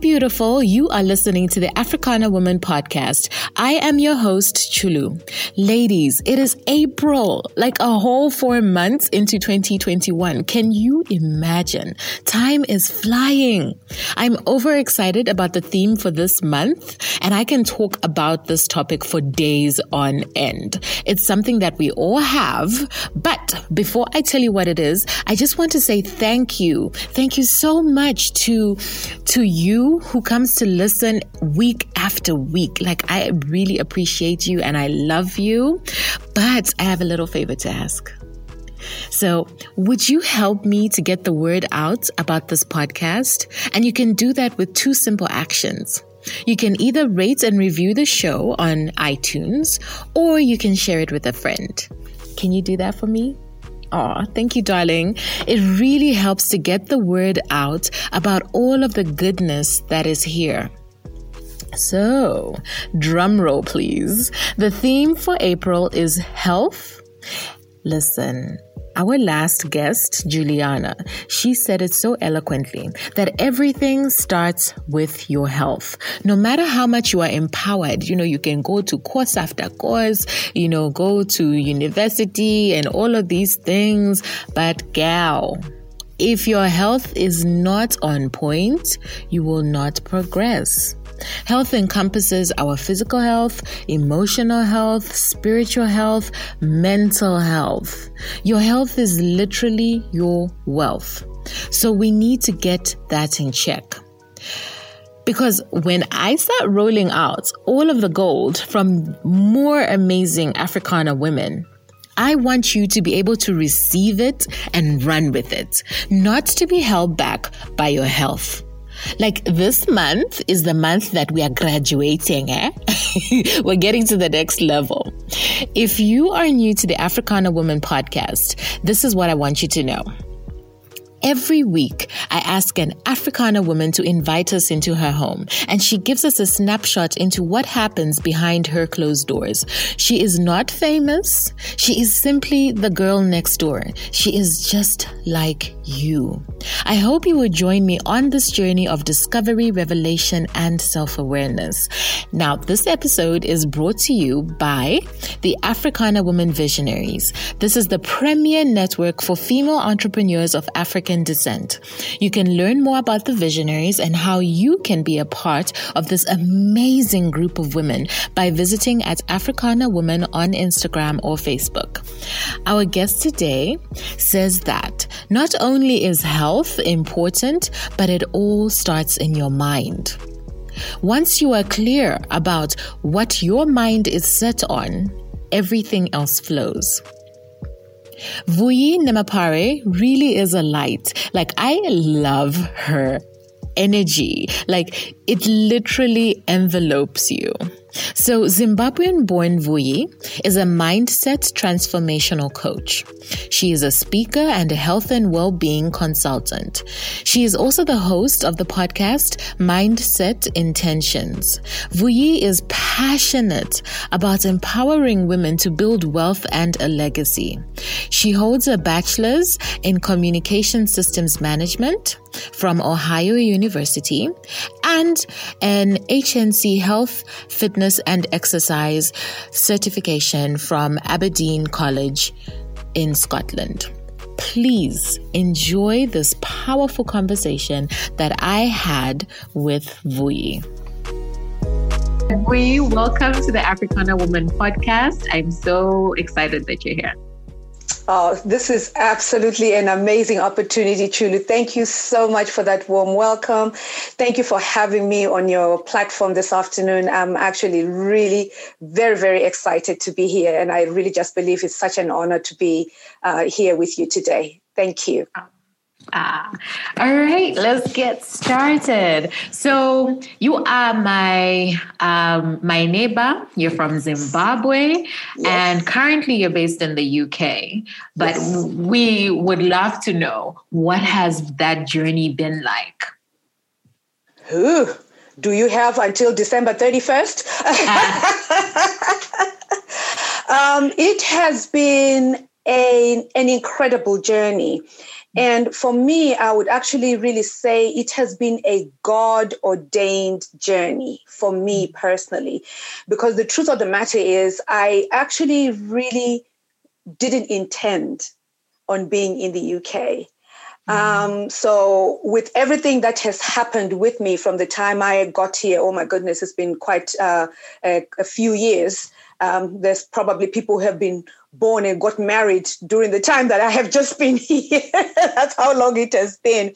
Beautiful. You are listening to the Africana Woman podcast. I am your host, Chulu. Ladies, it is April, like a whole four months into 2021. Can you imagine? Time is flying. I'm overexcited about the theme for this month, and I can talk about this topic for days on end. It's something that we all have, but before I tell you what it is, I just want to say thank you. Thank you so much to, to you who comes to listen week after week. Like, I really appreciate you and I love you, but I have a little favor to ask. So, would you help me to get the word out about this podcast? And you can do that with two simple actions. You can either rate and review the show on iTunes or you can share it with a friend. Can you do that for me? Oh, thank you, darling. It really helps to get the word out about all of the goodness that is here. So, drum roll, please. The theme for April is health. Listen, our last guest, Juliana, she said it so eloquently that everything starts with your health. No matter how much you are empowered, you know, you can go to course after course, you know, go to university and all of these things, but gal, if your health is not on point, you will not progress. Health encompasses our physical health, emotional health, spiritual health, mental health. Your health is literally your wealth. So we need to get that in check. Because when I start rolling out all of the gold from more amazing Africana women, I want you to be able to receive it and run with it, not to be held back by your health. Like this month is the month that we are graduating, eh? We're getting to the next level. If you are new to the Africana Woman podcast, this is what I want you to know. Every week, I ask an Africana woman to invite us into her home, and she gives us a snapshot into what happens behind her closed doors. She is not famous. She is simply the girl next door. She is just like you. I hope you will join me on this journey of discovery, revelation, and self awareness. Now, this episode is brought to you by the Africana Women Visionaries. This is the premier network for female entrepreneurs of African descent. You can learn more about the visionaries and how you can be a part of this amazing group of women by visiting at Africana Women on Instagram or Facebook. Our guest today says that not only is health important, but it all starts in your mind. Once you are clear about what your mind is set on, everything else flows. Vuyi Nemapare really is a light. Like, I love her energy. Like, it literally envelopes you. So, Zimbabwean born Vuyi is a mindset transformational coach. She is a speaker and a health and well being consultant. She is also the host of the podcast Mindset Intentions. Vuyi is passionate about empowering women to build wealth and a legacy. She holds a bachelor's in communication systems management from Ohio University and an HNC health, fitness, and exercise certification from Aberdeen College in Scotland. Please enjoy this powerful conversation that I had with Vuyi. Vuyi, welcome to the Africana Woman podcast. I'm so excited that you're here. Oh, this is absolutely an amazing opportunity, Chulu. Thank you so much for that warm welcome. Thank you for having me on your platform this afternoon. I'm actually really very, very excited to be here. And I really just believe it's such an honor to be uh, here with you today. Thank you. Ah, all right, let's get started. So you are my um, my neighbor. You're from Zimbabwe, yes. and currently you're based in the UK. But yes. we would love to know what has that journey been like. Ooh, do you have until December thirty first? um, it has been a, an incredible journey And for me, I would actually really say it has been a God ordained journey for me personally. Because the truth of the matter is, I actually really didn't intend on being in the UK. Mm-hmm. Um, so, with everything that has happened with me from the time I got here, oh my goodness, it's been quite uh, a, a, few years. Um, there's probably people who have been born and got married during the time that I have just been here. That's how long it has been.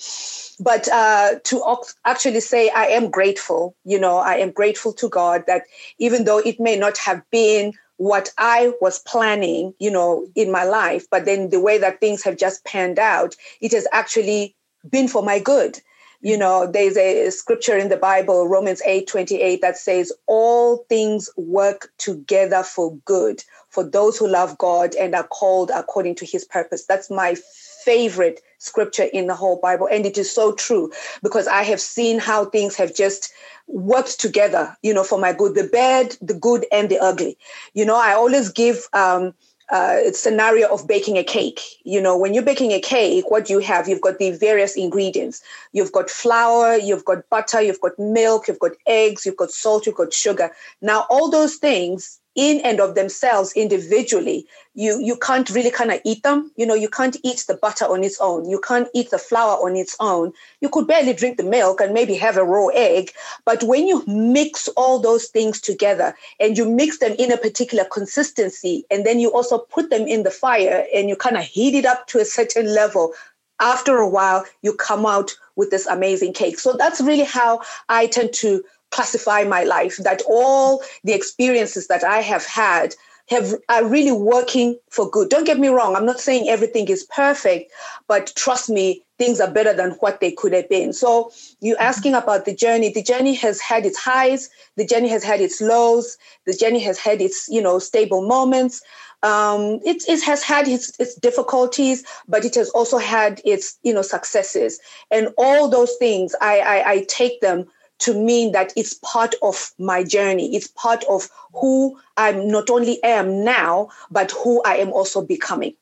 But uh, to actually say, I am grateful, you know, I am grateful to God that even though it may not have been what I was planning, you know, in my life, but then the way that things have just panned out, it has actually been for my good. You know, there's a scripture in the Bible, Romans 8 28, that says, All things work together for good for those who love God and are called according to his purpose. That's my favorite scripture in the whole Bible. And it is so true because I have seen how things have just worked together, you know, for my good, the bad, the good, and the ugly. You know, I always give um, uh, scenario of baking a cake. You know, when you're baking a cake, what you have, you've got the various ingredients. You've got flour, you've got butter, you've got milk, you've got eggs, you've got salt, you've got sugar. Now, all those things in and of themselves individually. You you can't really kind of eat them. You know you can't eat the butter on its own. You can't eat the flour on its own. You could barely drink the milk and maybe have a raw egg. But when you mix all those things together and you mix them in a particular consistency and then you also put them in the fire and you kind of heat it up to a certain level after a while you come out with this amazing cake. So that's really how i tend to classify my life, that all the experiences that I have had have are really working for good. Don't get me wrong, I'm not saying everything is perfect, but trust me, things are better than what they could have been. So you mm-hmm. asking about the journey, the journey has had its highs, the journey has had its lows, the journey has had its, you know, stable moments. Um, it, it has had its, its difficulties, but it has also had its, you know, successes. And all those things, I, I, I take them to mean that it's part of my journey. It's part of who I'm not only am now, but who I am also becoming.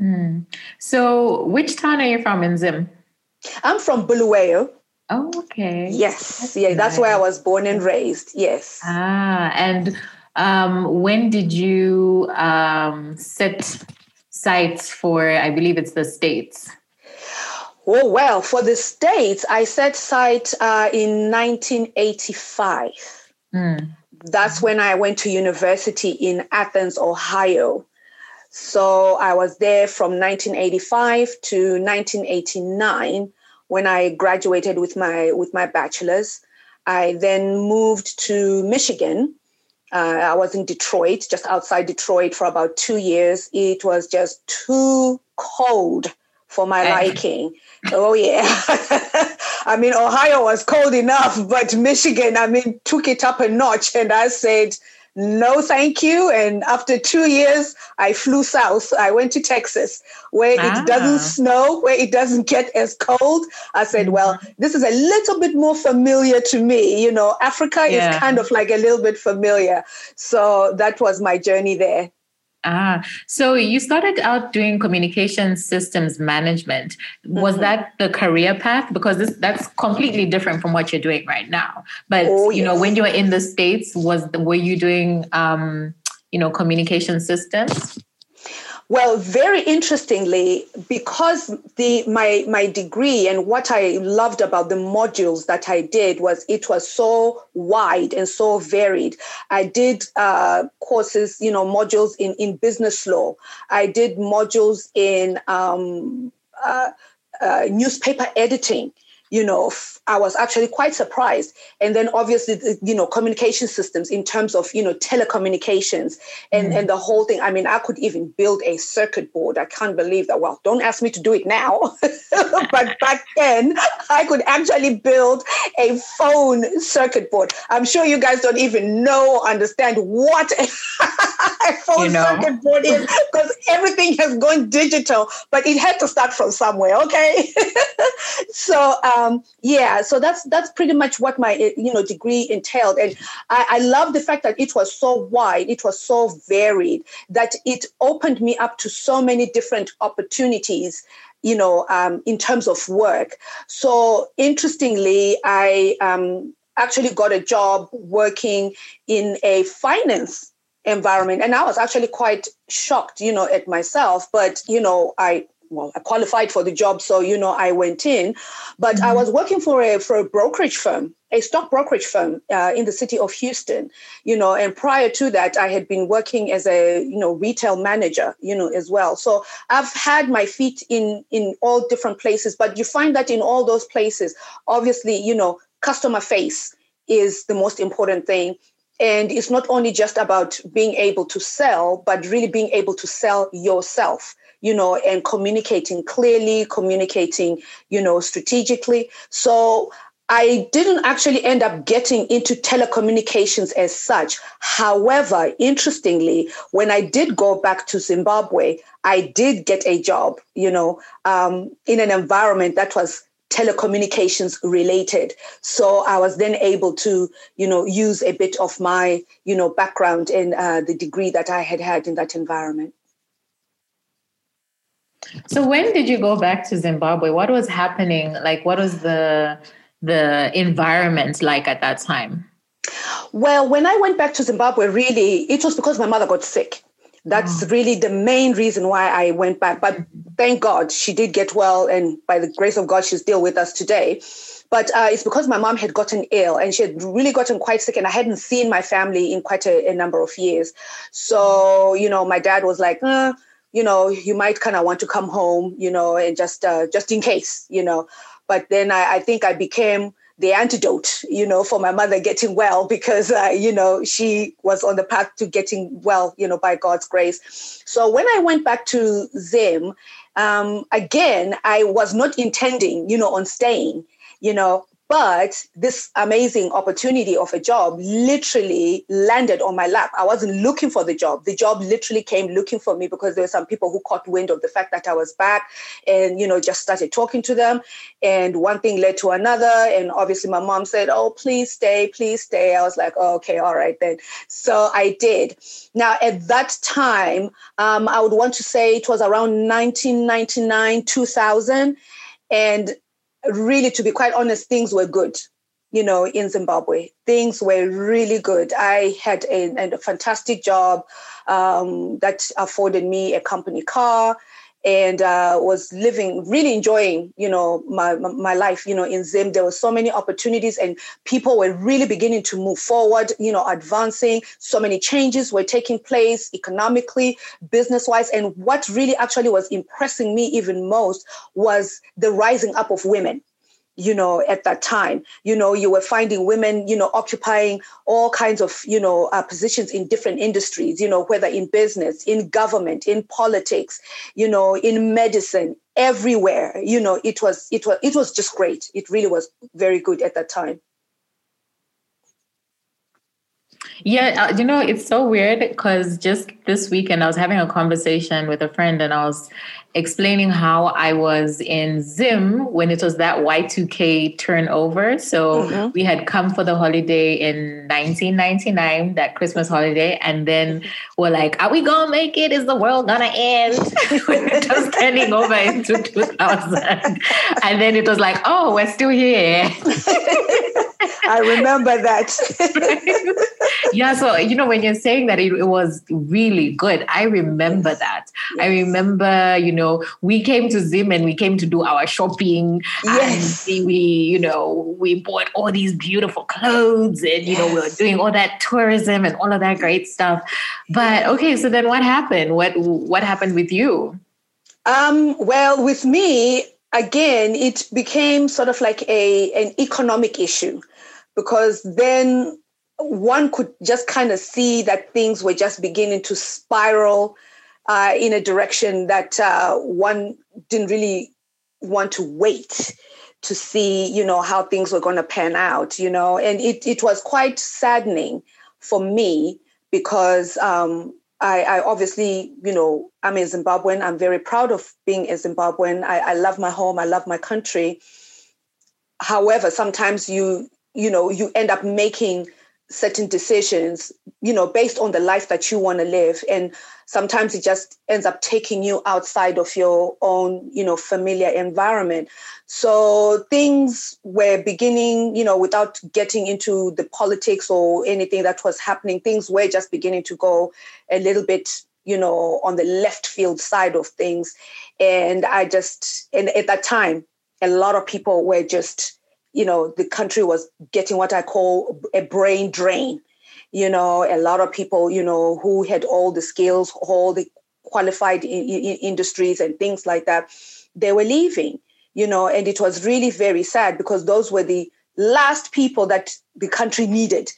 Mm. So, which town are you from in Zim? I'm from Bulawayo. Oh, okay. Yes, that's yeah, nice. that's where I was born and raised. Yes. Ah, and um, when did you um, set sights for? I believe it's the states. Oh, well, for the States, I set sight uh, in 1985. Mm. That's when I went to university in Athens, Ohio. So I was there from 1985 to 1989 when I graduated with my with my bachelor's. I then moved to Michigan. Uh, I was in Detroit, just outside Detroit, for about two years. It was just too cold for my liking. Oh yeah. I mean, Ohio was cold enough, but Michigan, I mean, took it up a notch. And I said, no, thank you. And after two years, I flew south. I went to Texas, where ah. it doesn't snow, where it doesn't get as cold. I said, mm-hmm. well, this is a little bit more familiar to me. You know, Africa yeah. is kind of like a little bit familiar. So that was my journey there. Ah, so you started out doing communication systems management. Was mm-hmm. that the career path? Because this that's completely different from what you're doing right now. But oh, you yes. know, when you were in the states, was were you doing um, you know communication systems? Well, very interestingly, because the my my degree and what I loved about the modules that I did was it was so wide and so varied. I did uh, courses, you know, modules in in business law. I did modules in um, uh, uh, newspaper editing you know, I was actually quite surprised. And then obviously, you know, communication systems in terms of, you know, telecommunications and, mm. and the whole thing. I mean, I could even build a circuit board. I can't believe that. Well, don't ask me to do it now. but back then, I could actually build a phone circuit board. I'm sure you guys don't even know, understand what a phone you know? circuit board is because everything has gone digital, but it had to start from somewhere. Okay, so um, yeah, so that's that's pretty much what my you know degree entailed, and I, I love the fact that it was so wide, it was so varied that it opened me up to so many different opportunities you know, um, in terms of work. So interestingly, I um, actually got a job working in a finance environment, and I was actually quite shocked, you know, at myself. But you know, I well, I qualified for the job, so you know, I went in. But mm-hmm. I was working for a for a brokerage firm, a stock brokerage firm uh, in the city of Houston, you know. And prior to that, I had been working as a you know retail manager, you know, as well. So I've had my feet in in all different places. But you find that in all those places, obviously, you know, customer face is the most important thing. And it's not only just about being able to sell, but really being able to sell yourself you know, and communicating clearly, communicating, you know, strategically. So I didn't actually end up getting into telecommunications as such. However, interestingly, when I did go back to Zimbabwe, I did get a job, you know, um, in an environment that was telecommunications related so i was then able to you know use a bit of my you know background in uh, the degree that i had had in that environment so when did you go back to Zimbabwe? What was happening? Like what was the the environment like at that time? Well, when I went back to Zimbabwe, really, it was because my mother got sick. That's oh. really the main reason why I went back. But thank God she did get well, and by the grace of God, she's still with us today. But uh, it's because my mom had gotten ill and she had really gotten quite sick, and I hadn't seen my family in quite a, a number of years. So, you know, my dad was like, uh, you know, you might kind of want to come home, you know, and just uh, just in case, you know. But then I, I think I became the antidote, you know, for my mother getting well because, uh, you know, she was on the path to getting well, you know, by God's grace. So when I went back to Zim, um, again, I was not intending, you know, on staying, you know, but this amazing opportunity of a job literally landed on my lap. I wasn't looking for the job. The job literally came looking for me because there were some people who caught wind of the fact that I was back and, you know, just started talking to them. And one thing led to another. And obviously my mom said, Oh, please stay, please stay. I was like, oh, okay, all right then. So I did. Now, at that time, um, I would want to say it was around 1999, 2000. And really, to be quite honest, things were good. You know, in Zimbabwe, things were really good. I had a, a fantastic job um, that afforded me a company car and uh, was living, really enjoying, you know, my, my life, you know, in Zim. There were so many opportunities and people were really beginning to move forward, you know, advancing. So many changes were taking place economically, business wise. And what really actually was impressing me even most was the rising up of women you know, at that time. You know, you were finding women, you know, occupying all kinds of, you know, uh, positions in different industries, you know, whether in business, in government, in politics, you know, in medicine, everywhere. You know, it was it was it was just great. It really was very good at that time. Yeah, uh, you know, it's so weird because just this weekend I was having a conversation with a friend and I was explaining how I was in Zim when it was that Y2K turnover. So mm-hmm. we had come for the holiday in 1999, that Christmas holiday. And then we're like, are we going to make it? Is the world going to end? we're just turning over into 2000. and then it was like, oh, we're still here. I remember that. yeah. So, you know, when you're saying that it, it was really good, I remember that. Yes. I remember, you know, we came to Zim and we came to do our shopping. Yes. And we, you know, we bought all these beautiful clothes and, you yes. know, we were doing all that tourism and all of that great stuff. But okay, so then what happened? What what happened with you? Um, well, with me, again, it became sort of like a an economic issue because then one could just kind of see that things were just beginning to spiral uh, in a direction that uh, one didn't really want to wait to see, you know, how things were going to pan out, you know, and it, it was quite saddening for me because um, I, I, obviously, you know, I'm a Zimbabwean. I'm very proud of being a Zimbabwean. I, I love my home. I love my country. However, sometimes you, you know, you end up making certain decisions, you know, based on the life that you want to live. And sometimes it just ends up taking you outside of your own, you know, familiar environment. So things were beginning, you know, without getting into the politics or anything that was happening, things were just beginning to go a little bit, you know, on the left field side of things. And I just, and at that time, a lot of people were just you know, the country was getting what I call a brain drain. You know, a lot of people, you know, who had all the skills, all the qualified in, in industries and things like that, they were leaving, you know, and it was really very sad because those were the last people that the country needed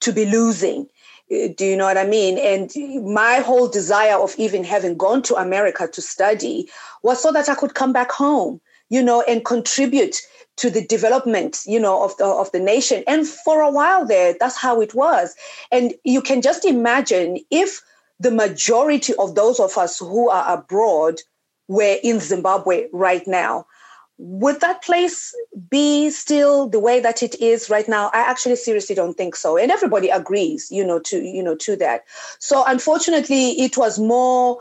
to be losing. Uh, do you know what I mean? And my whole desire of even having gone to America to study was so that I could come back home, you know, and contribute to the development, you know, of the of the nation. And for a while there, that's how it was. And you can just imagine if the majority of those of us who are abroad were in Zimbabwe right now, would that place be still the way that it is right now? I actually seriously don't think so. And everybody agrees, you know, to you know to that. So unfortunately, it was more,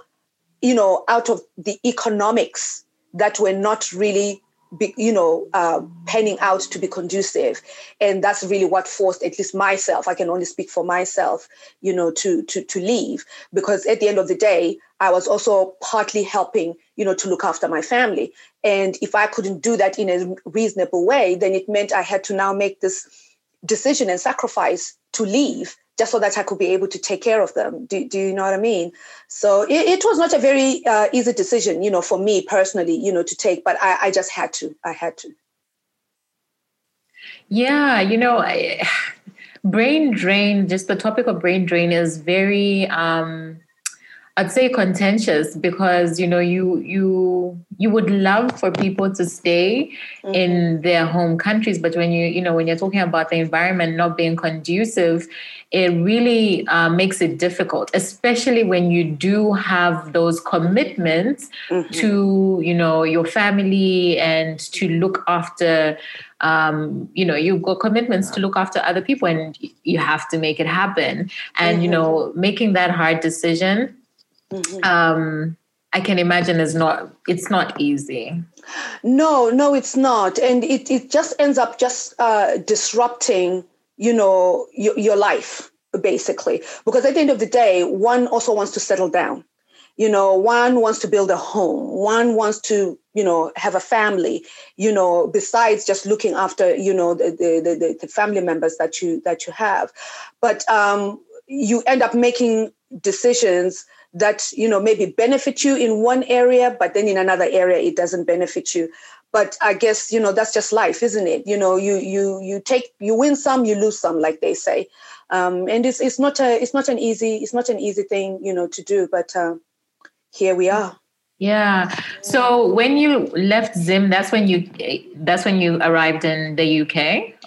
you know, out of the economics that were not really be, you know, uh, panning out to be conducive, and that's really what forced at least myself. I can only speak for myself, you know, to to to leave because at the end of the day, I was also partly helping, you know, to look after my family, and if I couldn't do that in a reasonable way, then it meant I had to now make this decision and sacrifice to leave just so that I could be able to take care of them. Do, do you know what I mean? So it, it was not a very uh, easy decision, you know, for me personally, you know, to take, but I, I just had to. I had to. Yeah, you know, I, brain drain, just the topic of brain drain is very um, I'd say contentious because you know you you you would love for people to stay mm-hmm. in their home countries, but when you you know when you're talking about the environment not being conducive, it really uh, makes it difficult, especially when you do have those commitments mm-hmm. to you know your family and to look after um, you know you've got commitments to look after other people and you have to make it happen and mm-hmm. you know making that hard decision mm-hmm. um, I can imagine is not it's not easy. No, no, it's not, and it it just ends up just uh, disrupting, you know, your, your life basically. Because at the end of the day, one also wants to settle down. You know, one wants to build a home. One wants to, you know, have a family. You know, besides just looking after, you know, the the, the, the family members that you that you have, but um, you end up making decisions that you know maybe benefit you in one area but then in another area it doesn't benefit you. But i guess you know that's just life isn't it? You know you you you take you win some you lose some like they say. Um, and it's it's not a it's not an easy it's not an easy thing you know to do but uh, here we are. Yeah. So when you left zim that's when you that's when you arrived in the uk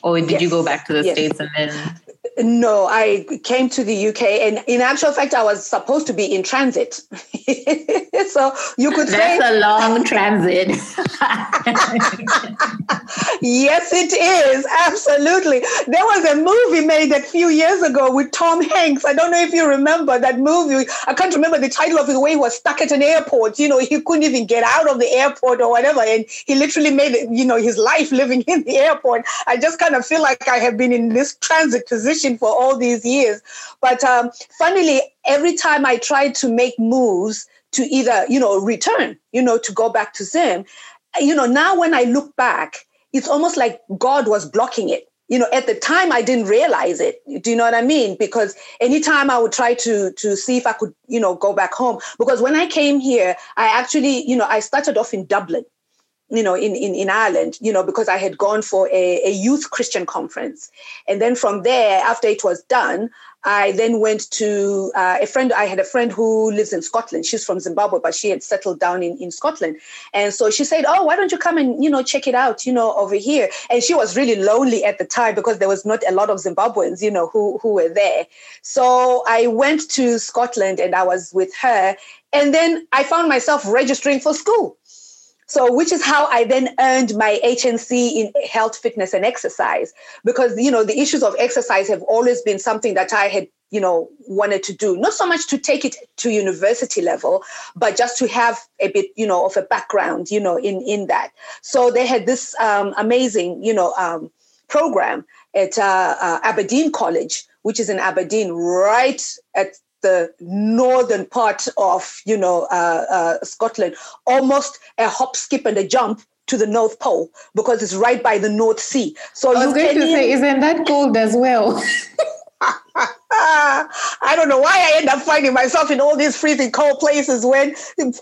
or did yes. you go back to the yes. states and then no, I came to the UK, and in actual fact, I was supposed to be in transit. so you could say That's say a long transit. yes, it is absolutely. There was a movie made a few years ago with Tom Hanks. I don't know if you remember that movie. I can't remember the title of it. Where he was stuck at an airport. You know, he couldn't even get out of the airport or whatever, and he literally made it. You know, his life living in the airport. I just kind of feel like I have been in this transit position for all these years. But um, funnily, every time I tried to make moves to either, you know, return, you know, to go back to Zim, you know, now when I look back, it's almost like God was blocking it. You know, at the time I didn't realize it. Do you know what I mean? Because anytime I would try to to see if I could, you know, go back home. Because when I came here, I actually, you know, I started off in Dublin you know, in, in, in Ireland, you know, because I had gone for a, a youth Christian conference. And then from there, after it was done, I then went to uh, a friend. I had a friend who lives in Scotland. She's from Zimbabwe, but she had settled down in, in Scotland. And so she said, Oh, why don't you come and, you know, check it out, you know, over here? And she was really lonely at the time because there was not a lot of Zimbabweans, you know, who, who were there. So I went to Scotland and I was with her. And then I found myself registering for school. So, which is how I then earned my HNC in health, fitness, and exercise. Because, you know, the issues of exercise have always been something that I had, you know, wanted to do. Not so much to take it to university level, but just to have a bit, you know, of a background, you know, in, in that. So they had this um, amazing, you know, um, program at uh, uh, Aberdeen College, which is in Aberdeen, right at the northern part of you know uh, uh, Scotland, almost a hop, skip, and a jump to the North Pole because it's right by the North Sea. So I was going to say, isn't that cold as well? I don't know why I end up finding myself in all these freezing cold places when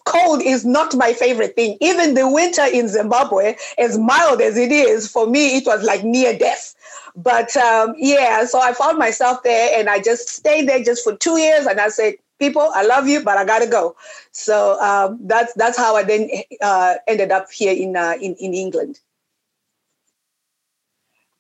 cold is not my favorite thing. Even the winter in Zimbabwe, as mild as it is, for me, it was like near death. But um, yeah, so I found myself there and I just stayed there just for two years and I said, people, I love you, but I gotta go. So um, that's that's how I then uh, ended up here in, uh, in in England.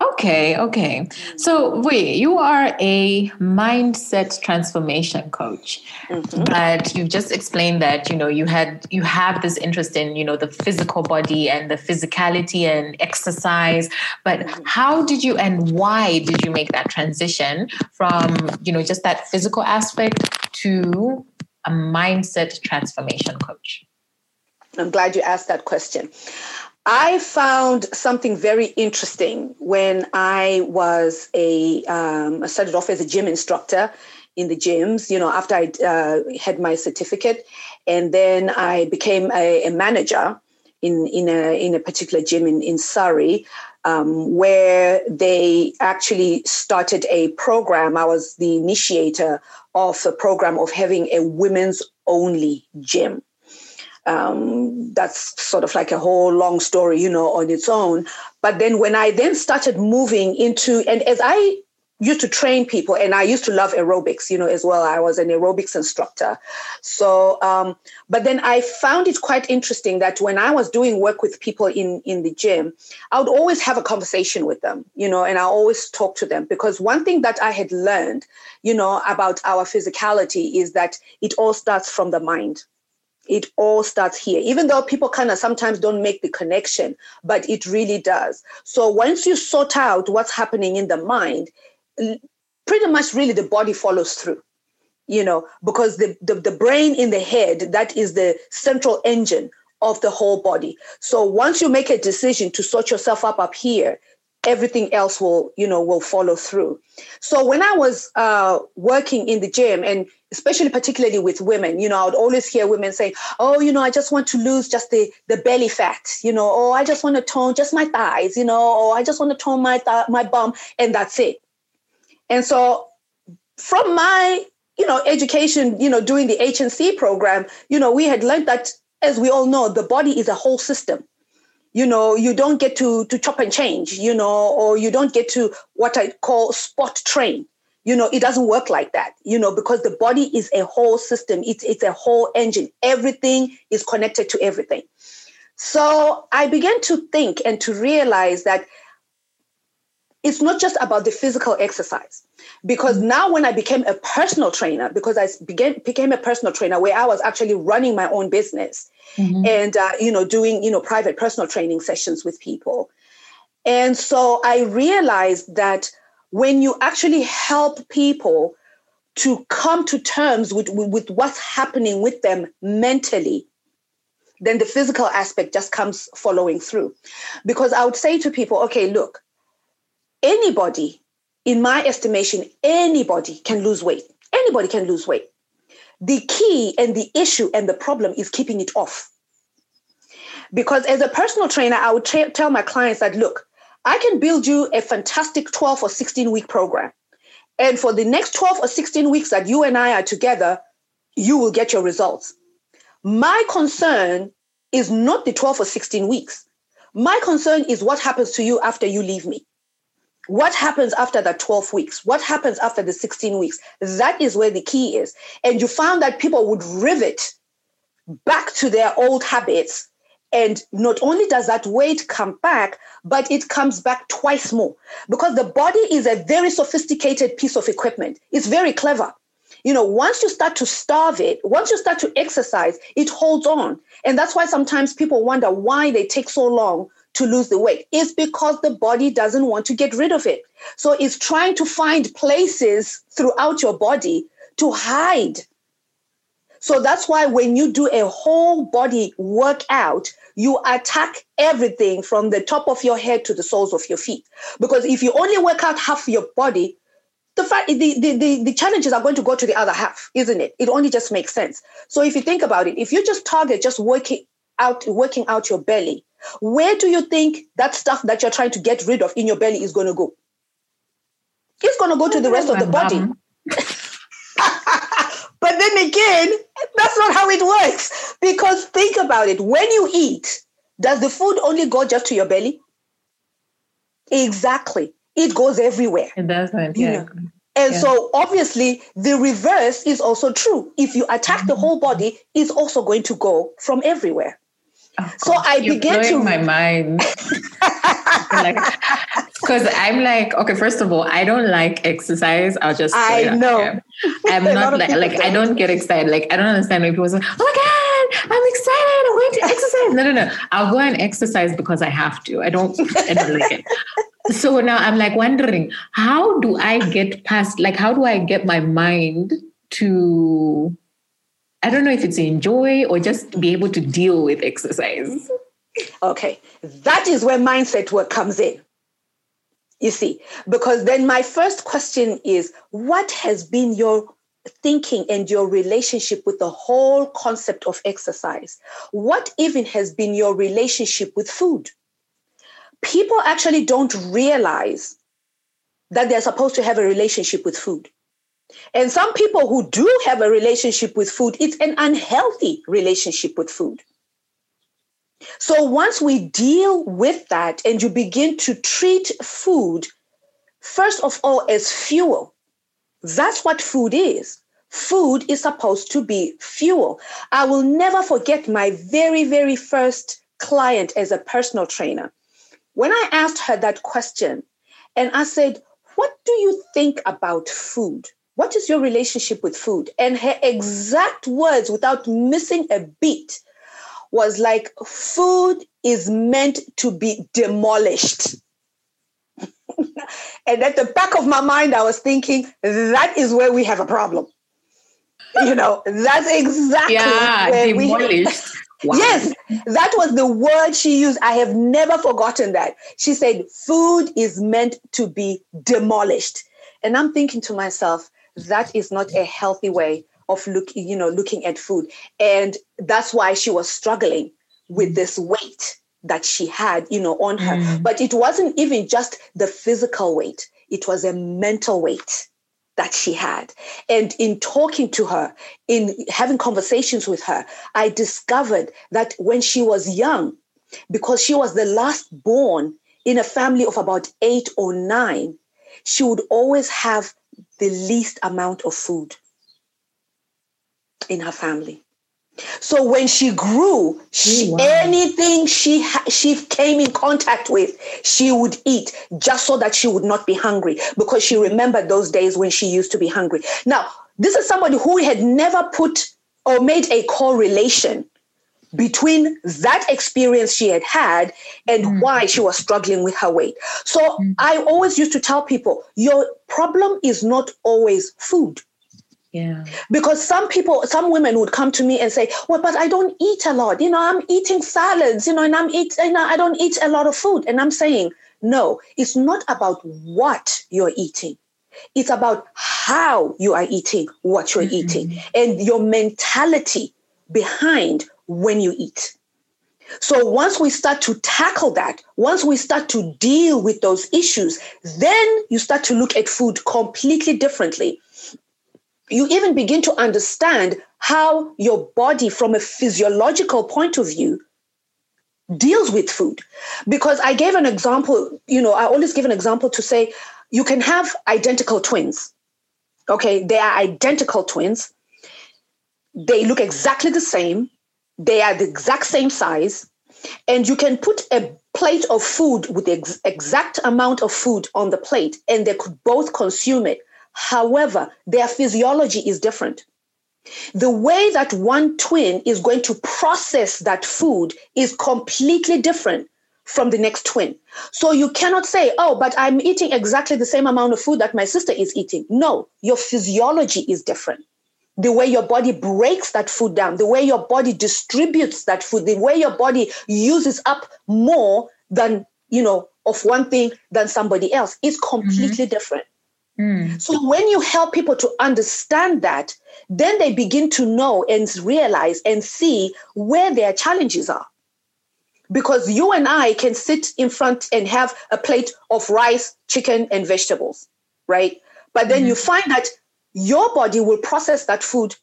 Okay, okay. So, wait, you are a mindset transformation coach, mm-hmm. but you've just explained that you know you had you have this interest in you know the physical body and the physicality and exercise. But mm-hmm. how did you and why did you make that transition from you know just that physical aspect to a mindset transformation coach? I'm glad you asked that question. I found something very interesting when I was a, um, I started off as a gym instructor in the gyms, you know, after I uh, had my certificate. And then I became a, a, manager in, in, a, in a particular gym in, in Surrey, um, where they actually started a program. I was the initiator of a program of having a women's only gym um, that's sort of like a whole long story, you know, on its own. But then when I then started moving into, and as I used to train people, and I used to love aerobics, you know, as well. I was an aerobics instructor. So, um, but then I found it quite interesting that when I was doing work with people in in the gym, I would always have a conversation with them, you know, and I always talk to them because one thing that I had learned, you know, about our physicality is that it all starts from the mind it all starts here even though people kind of sometimes don't make the connection but it really does. So once you sort out what's happening in the mind pretty much really the body follows through you know because the, the, the brain in the head that is the central engine of the whole body. So once you make a decision to sort yourself up up here everything else will you know will follow through. So when i was uh, working in the gym and especially particularly with women you know i would always hear women say oh you know i just want to lose just the the belly fat you know or i just want to tone just my thighs you know or i just want to tone my th- my bum and that's it. And so from my you know education you know doing the hnc program you know we had learned that as we all know the body is a whole system you know you don't get to to chop and change you know or you don't get to what i call spot train. You know it doesn't work like that you know because the body is a whole system. It's it's a whole engine. Everything is connected to everything. So i began to think and to realize that it's not just about the physical exercise because mm-hmm. now when i became a personal trainer because i began, became a personal trainer where i was actually running my own business mm-hmm. and uh, you know doing you know private personal training sessions with people and so i realized that when you actually help people to come to terms with, with, with what's happening with them mentally then the physical aspect just comes following through because i would say to people okay look anybody, in my estimation, anybody can lose weight. Anybody can lose weight. The key and the issue and the problem is keeping it off. Because as a personal trainer, I would tra- tell my clients that, look, I can build you a fantastic 12 or 16 week program. And for the next 12 or 16 weeks that you and I are together, you will get your results. My concern is not the 12 or 16 weeks. My concern is what happens to you after you leave me. What happens after the 12 weeks? What happens after the 16 weeks? That is where the key is. And you found that people would rivet back to their old habits. And not only does that weight come back, but it comes back twice more because the body is a very sophisticated piece of equipment. It's very clever. You know, once you start to starve it, once you start to exercise, it holds on. And that's why sometimes people wonder why they take so long to lose the weight. It's because the body doesn't want to get rid of it. So it's trying to find places throughout your body to hide. So that's why when you do a whole body workout, you attack everything from the top of your head to the soles of your feet. Because if you only work out half your body, the fact the, the, the, the challenges are going to go to the other half, isn't it? It only just makes sense. So if you think about it, if you just target just working out working out your belly, where do you think that stuff that you're trying to get rid of in your belly is going to go? It's going to go to the rest of the body. but then again, that's not how it works. Because think about it when you eat, does the food only go just to your belly? Exactly. It goes everywhere. It doesn't, yeah. And yeah. so obviously the reverse is also true. If you attack mm-hmm. the whole body, it's also going to go from everywhere. Oh, so I began to my mind. because like, I'm like, okay, first of all, I don't like exercise. I'll just I know. I'm not like like don't. I don't get excited. Like I don't understand when people say, Oh my god, I'm excited, I'm going to exercise. No, no, no. I'll go and exercise because I have to. I don't I don't like it. So now I'm like wondering, how do I get past like how do I get my mind to I don't know if it's enjoy or just be able to deal with exercise. Okay, that is where mindset work comes in. You see, because then my first question is what has been your thinking and your relationship with the whole concept of exercise? What even has been your relationship with food? People actually don't realize that they're supposed to have a relationship with food. And some people who do have a relationship with food, it's an unhealthy relationship with food. So once we deal with that and you begin to treat food, first of all, as fuel, that's what food is. Food is supposed to be fuel. I will never forget my very, very first client as a personal trainer. When I asked her that question, and I said, What do you think about food? What is your relationship with food? And her exact words, without missing a beat, was like, food is meant to be demolished. and at the back of my mind, I was thinking, that is where we have a problem. You know, that's exactly yeah, where demolished. we Wow. Yes, that was the word she used. I have never forgotten that. She said, food is meant to be demolished. And I'm thinking to myself, that is not a healthy way of look, you know, looking at food. And that's why she was struggling with this weight that she had, you know, on her. Mm. But it wasn't even just the physical weight, it was a mental weight that she had. And in talking to her, in having conversations with her, I discovered that when she was young, because she was the last born in a family of about eight or nine, she would always have the least amount of food in her family. So when she grew, she, oh, wow. anything she ha- she came in contact with, she would eat just so that she would not be hungry because she remembered those days when she used to be hungry. Now, this is somebody who had never put or made a correlation between that experience she had had and mm. why she was struggling with her weight. So mm. I always used to tell people your problem is not always food. Yeah. Because some people, some women would come to me and say, Well, but I don't eat a lot. You know, I'm eating salads, you know, and I'm eat, know, I don't eat a lot of food. And I'm saying, no, it's not about what you're eating. It's about how you are eating what you're mm-hmm. eating and your mentality behind when you eat. So once we start to tackle that, once we start to deal with those issues, then you start to look at food completely differently. You even begin to understand how your body, from a physiological point of view, deals with food. Because I gave an example, you know, I always give an example to say you can have identical twins. Okay, they are identical twins. They look exactly the same. They are the exact same size. And you can put a plate of food with the ex- exact amount of food on the plate, and they could both consume it. However, their physiology is different. The way that one twin is going to process that food is completely different from the next twin. So you cannot say, oh, but I'm eating exactly the same amount of food that my sister is eating. No, your physiology is different. The way your body breaks that food down, the way your body distributes that food, the way your body uses up more than, you know, of one thing than somebody else is completely mm-hmm. different. Mm. So when you help people to understand that, then they begin to know and realize and see where their challenges are. Because you and I can sit in front and have a plate of rice, chicken, and vegetables, right? But then mm. you find that your body will process that food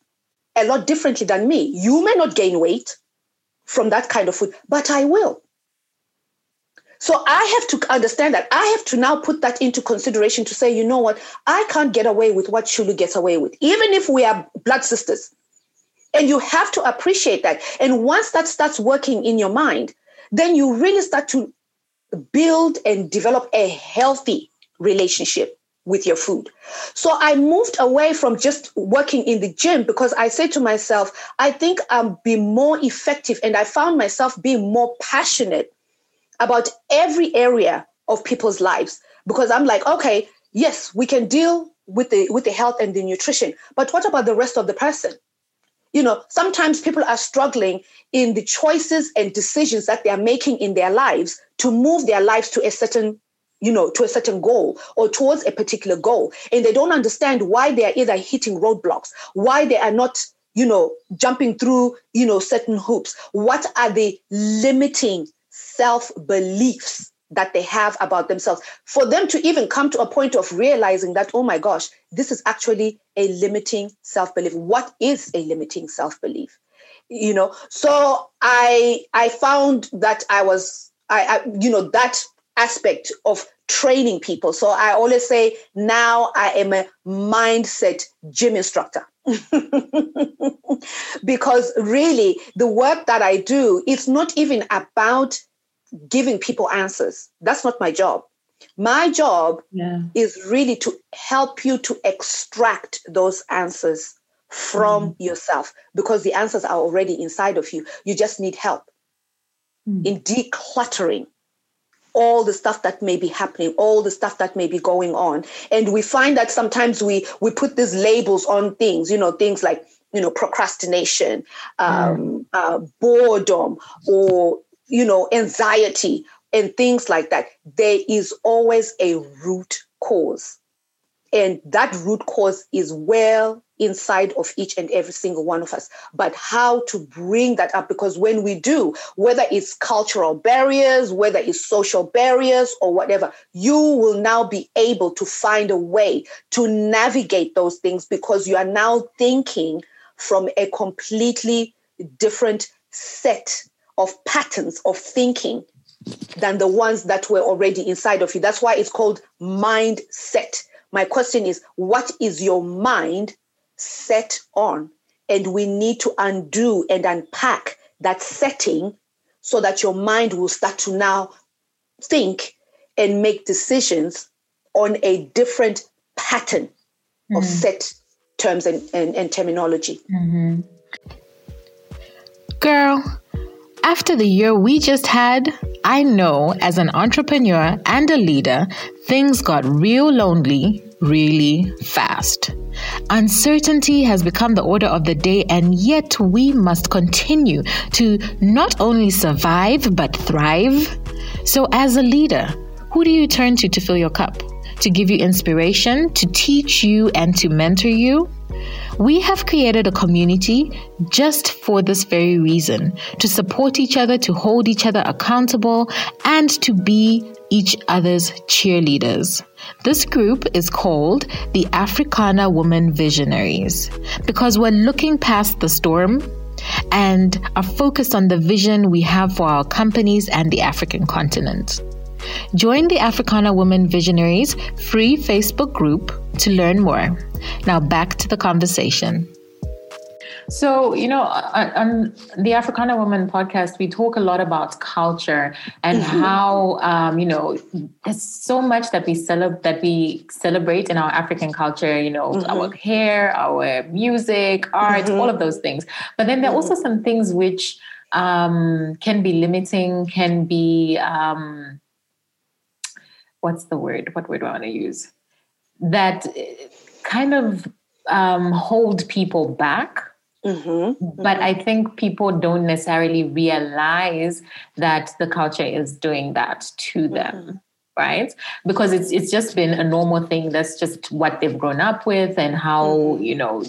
a lot differently than me. You may not gain weight from that kind of food, but I will. So I have to understand that. I have to now put that into consideration to say, you know what, I can't get away with what Chulu gets away with, even if we are blood sisters. And you have to appreciate that. And once that starts working in your mind, then you really start to build and develop a healthy relationship with your food. So I moved away from just working in the gym because I said to myself, I think I'll be more effective. And I found myself being more passionate about every area of people's lives because I'm like, okay, yes, we can deal with the with the health and the nutrition, but what about the rest of the person? You know, sometimes people are struggling in the choices and decisions that they are making in their lives to move their lives to a certain you know to a certain goal or towards a particular goal and they don't understand why they are either hitting roadblocks why they are not you know jumping through you know certain hoops. What are the limiting self beliefs that they have about themselves? For them to even come to a point of realizing that oh my gosh this is actually a limiting self belief what is a limiting self belief you know so i i found that i was I, I you know that aspect of training people so i always say now i am a mindset gym instructor because really the work that i do it's not even about giving people answers. That's not my job. My job yeah. is really to help you to extract those answers from mm. yourself because the answers are already inside of you. You just need help mm. in decluttering all the stuff that may be happening all the stuff that may be going on and we find that sometimes we we put these labels on things you know things like you know procrastination um, mm. uh, boredom or you know, anxiety and things like that, there is always a root cause. And that root cause is well inside of each and every single one of us. But how to bring that up? Because when we do, whether it's cultural barriers, whether it's social barriers, or whatever, you will now be able to find a way to navigate those things because you are now thinking from a completely different set of patterns of thinking than the ones that were already inside of you. That's why it's called mindset. My question is, what is your mind set on? And we need to undo and unpack that setting so that your mind will start to now think and make decisions on a different pattern mm-hmm. of set terms and, and, and terminology. Mm-hmm. Girl, after the year we just had, I know as an entrepreneur and a leader, things got real lonely really fast. Uncertainty has become the order of the day, and yet we must continue to not only survive but thrive. So, as a leader, who do you turn to to fill your cup? To give you inspiration, to teach you, and to mentor you? We have created a community just for this very reason to support each other, to hold each other accountable, and to be each other's cheerleaders. This group is called the Africana Women Visionaries because we're looking past the storm and are focused on the vision we have for our companies and the African continent. Join the Africana Women Visionaries free Facebook group to learn more. Now back to the conversation. So, you know, on, the Africana Woman podcast, we talk a lot about culture and mm-hmm. how, um, you know, there's so much that we celebrate that we celebrate in our African culture. You know, mm-hmm. our hair, our music, art, mm-hmm. all of those things. But then there are also mm-hmm. some things which um, can be limiting, can be um, what's the word? What word do I want to use? That kind of um, hold people back Mm-hmm. But I think people don't necessarily realize that the culture is doing that to them. Mm-hmm. Right, because it's it's just been a normal thing. That's just what they've grown up with, and how mm-hmm. you know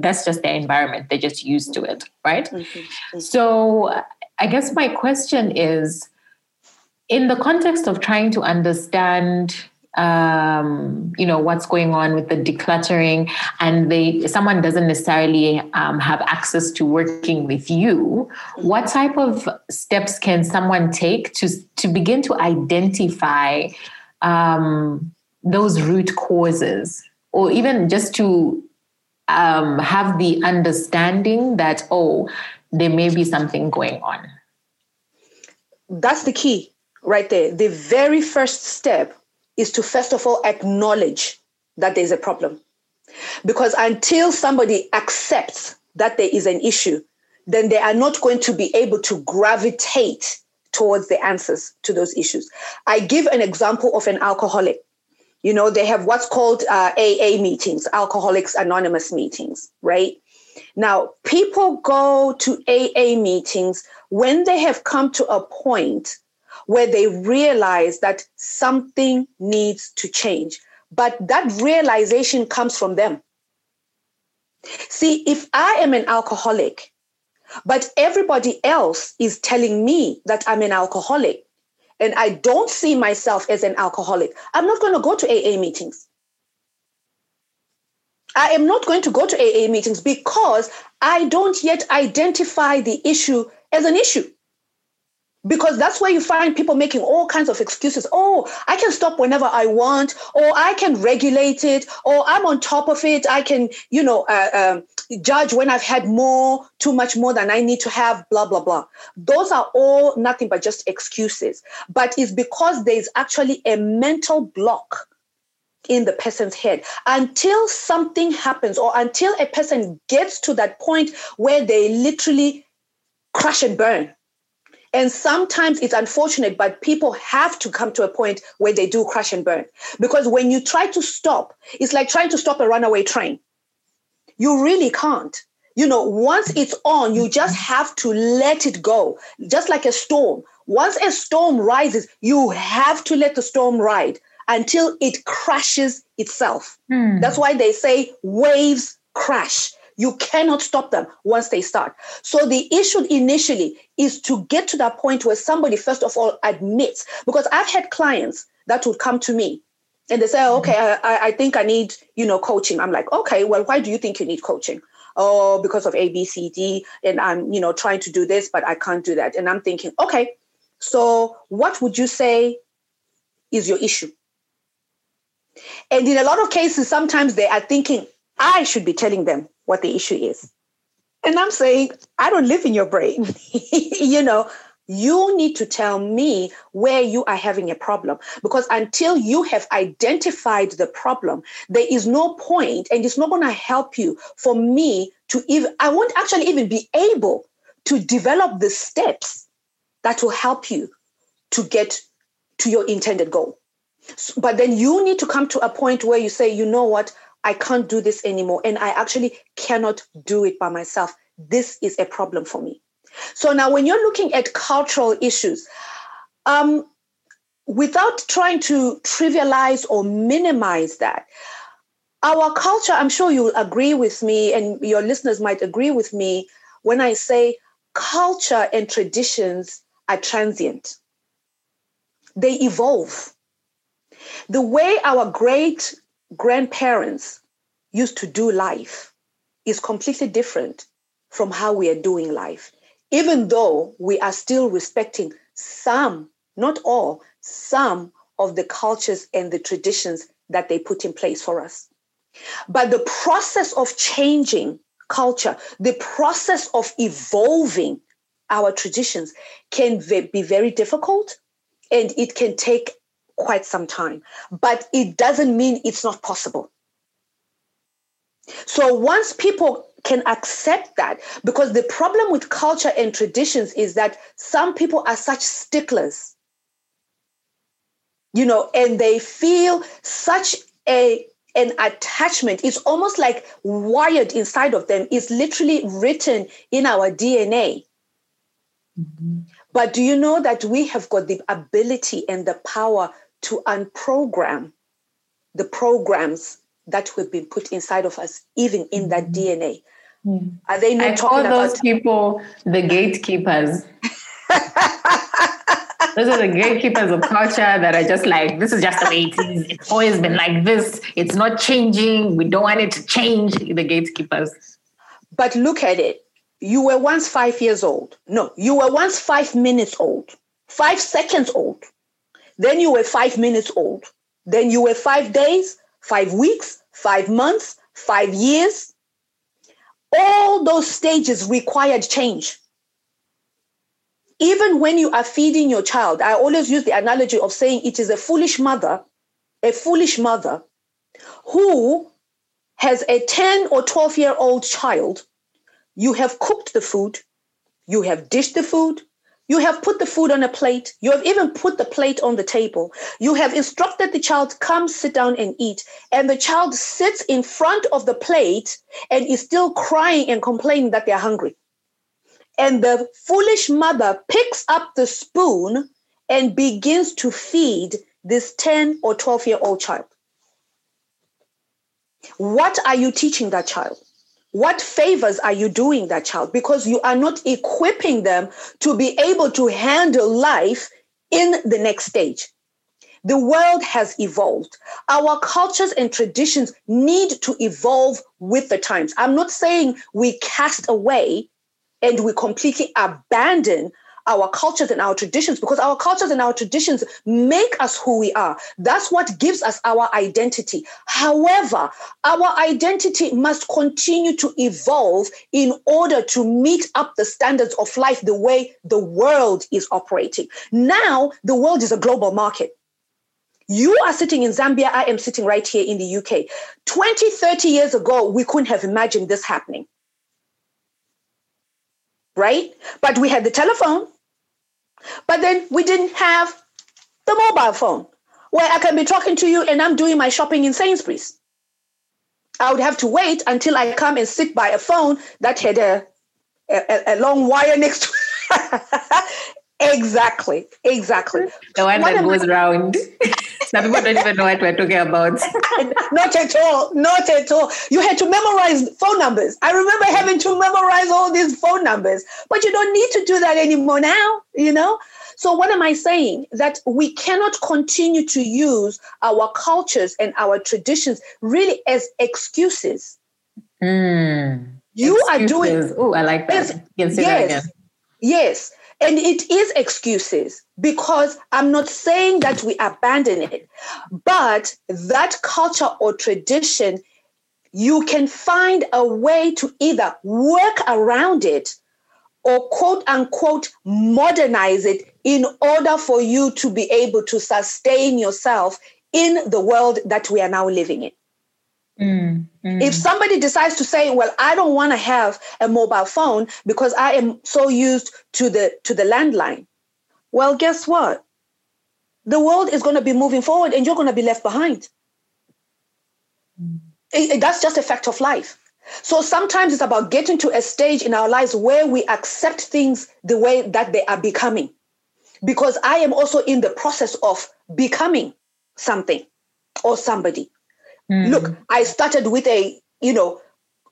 that's just their environment. They're just used to it, right? Mm-hmm. Mm-hmm. So, I guess my question is, in the context of trying to understand um, you know what's going on with the decluttering. And they someone doesn't necessarily um, have access to working with you. What type of steps can someone take to to begin to identify um, those root causes? Or even just to um, have the understanding that oh there may be something going on. That's the key right there. The very first step is to first of all acknowledge that there's a problem. Because until somebody accepts that there is an issue, then they are not going to be able to gravitate towards the answers to those issues. I give an example of an alcoholic. You know, they have what's called uh, AA meetings, Alcoholics Anonymous meetings, right? Now, people go to AA meetings when they have come to a point where they realize that something needs to change. But that realization comes from them. See, if I am an alcoholic, but everybody else is telling me that I'm an alcoholic, and I don't see myself as an alcoholic, I'm not going to go to AA meetings. I am not going to go to AA meetings because I don't yet identify the issue as an issue because that's where you find people making all kinds of excuses. Oh, I can stop whenever I want, or I can regulate it, or I'm on top of it. I can, you know, uh, um, judge when I've had more, too much more than I need to have, blah, blah, blah. Those are all nothing but just excuses. But it's because there's actually a mental block in the person's head until something happens or until a person gets to that point where they literally crash and burn and sometimes it's unfortunate, but people have to come to a point where they do crash and burn. Because when you try to stop, it's like trying to stop a runaway train. You really can't. You know, once it's on, you just have to let it go, just like a storm. Once a storm rises, you have to let the storm ride until it crashes itself. Hmm. That's why they say waves crash. You cannot stop them once they start. So the issue initially is to get to that point where somebody, first of all, admits, because I've had clients that would come to me and they say, mm-hmm. okay, I, I think I need, you know, coaching. I'm like, okay, well, why do you think you need coaching? Oh, because of A, B, C, D, and I'm, you know, trying to do this, but I can't do that. And I'm thinking, okay, so what would you say is your issue? And in a lot of cases, sometimes they are thinking, I should be telling them what the issue is. And I'm saying, I don't live in your brain. you know, you need to tell me where you are having a problem because until you have identified the problem, there is no point and it's not going to help you for me to even, I won't actually even be able to develop the steps that will help you to get to your intended goal. But then you need to come to a point where you say, you know what, I can't do this anymore. And I actually cannot do it by myself. This is a problem for me. So now, when you're looking at cultural issues, um, without trying to trivialize or minimize that, our culture, I'm sure you'll agree with me, and your listeners might agree with me when I say culture and traditions are transient, they evolve. The way our great grandparents used to do life is completely different from how we are doing life, even though we are still respecting some, not all, some of the cultures and the traditions that they put in place for us. But the process of changing culture, the process of evolving our traditions can be very difficult and it can take quite some time. But it doesn't mean it's not possible. So once people can accept that, because the problem with culture and traditions is that some people are such sticklers, you know, and they feel such a an attachment. It's almost like wired inside of them. It's literally written in our DNA. Mm-hmm. But do you know that we have got the ability and the power to unprogram the programs that have been put inside of us, even in that mm-hmm. DNA? Are they not I talking call those about people the gatekeepers? those are the gatekeepers of culture that are just like, this is just the way it is. It's always been like this. It's not changing. We don't want it to change. The gatekeepers. But look at it. You were once five years old. No, you were once five minutes old, five seconds old. Then you were five minutes old. Then you were five days, five weeks, five months, five years. All those stages required change even when you are feeding your child, I always use the analogy of saying it is a foolish mother, a foolish mother who has a 10 or 12 year old child. You have cooked the food, you have dished the food, you have put the food on a plate, you have even put the plate on the table, you have instructed the child, come sit down and eat. And the child sits in front of the plate and is still crying and complaining that they're hungry. And the foolish mother picks up the spoon and begins to feed this 10 or 12 year old child. What are you teaching that child? What favors are you doing that child? Because you are not equipping them to be able to handle life in the next stage. The world has evolved. Our cultures and traditions need to evolve with the times. I'm not saying we cast away and we completely abandon our cultures and our traditions because our cultures and our traditions make us who we are. That's what gives us our identity. However, our identity must continue to evolve in order to meet up the standards of life the way the world is operating. Now, the world is a global market. You are sitting in Zambia, I am sitting right here in the UK. 20, 30 years ago, we couldn't have imagined this happening right? But we had the telephone. But then we didn't have the mobile phone where I can be talking to you and I'm doing my shopping in Sainsbury's. I would have to wait until I come and sit by a phone that had a, a, a long wire next to Exactly, exactly. The one what that goes I- round. Some people don't even know what we're talking about. not at all. Not at all. You had to memorize phone numbers. I remember having to memorize all these phone numbers, but you don't need to do that anymore now, you know? So, what am I saying? That we cannot continue to use our cultures and our traditions really as excuses. Mm, you excuses. are doing. Oh, I like that. yes. Yes. And it is excuses because I'm not saying that we abandon it, but that culture or tradition, you can find a way to either work around it or quote unquote modernize it in order for you to be able to sustain yourself in the world that we are now living in. Mm, mm. If somebody decides to say, "Well, I don't want to have a mobile phone because I am so used to the to the landline," well, guess what? The world is going to be moving forward, and you're going to be left behind. Mm. It, it, that's just a fact of life. So sometimes it's about getting to a stage in our lives where we accept things the way that they are becoming. Because I am also in the process of becoming something or somebody. Mm. Look, I started with a, you know,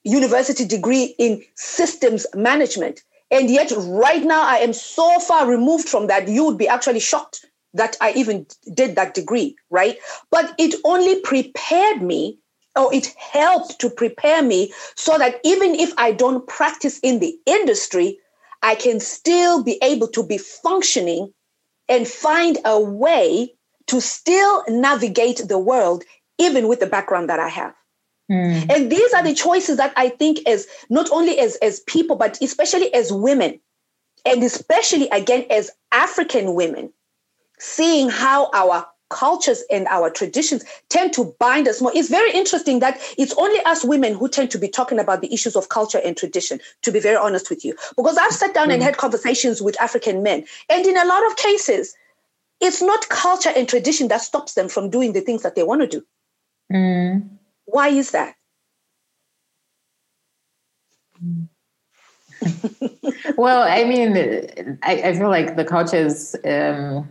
university degree in systems management. And yet, right now, I am so far removed from that, you would be actually shocked that I even did that degree, right? But it only prepared me or it helped to prepare me so that even if I don't practice in the industry, I can still be able to be functioning and find a way to still navigate the world, even with the background that I have. Mm. And these are the choices that I think as not only as, as people, but especially as women, and especially again as African women, seeing how our cultures and our traditions tend to bind us more. It's very interesting that it's only us women who tend to be talking about the issues of culture and tradition, to be very honest with you. Because I've sat down mm. and had conversations with African men, and in a lot of cases, it's not culture and tradition that stops them from doing the things that they want to do. Mm. Why is that? well, I mean, I, I, feel like the culture is um,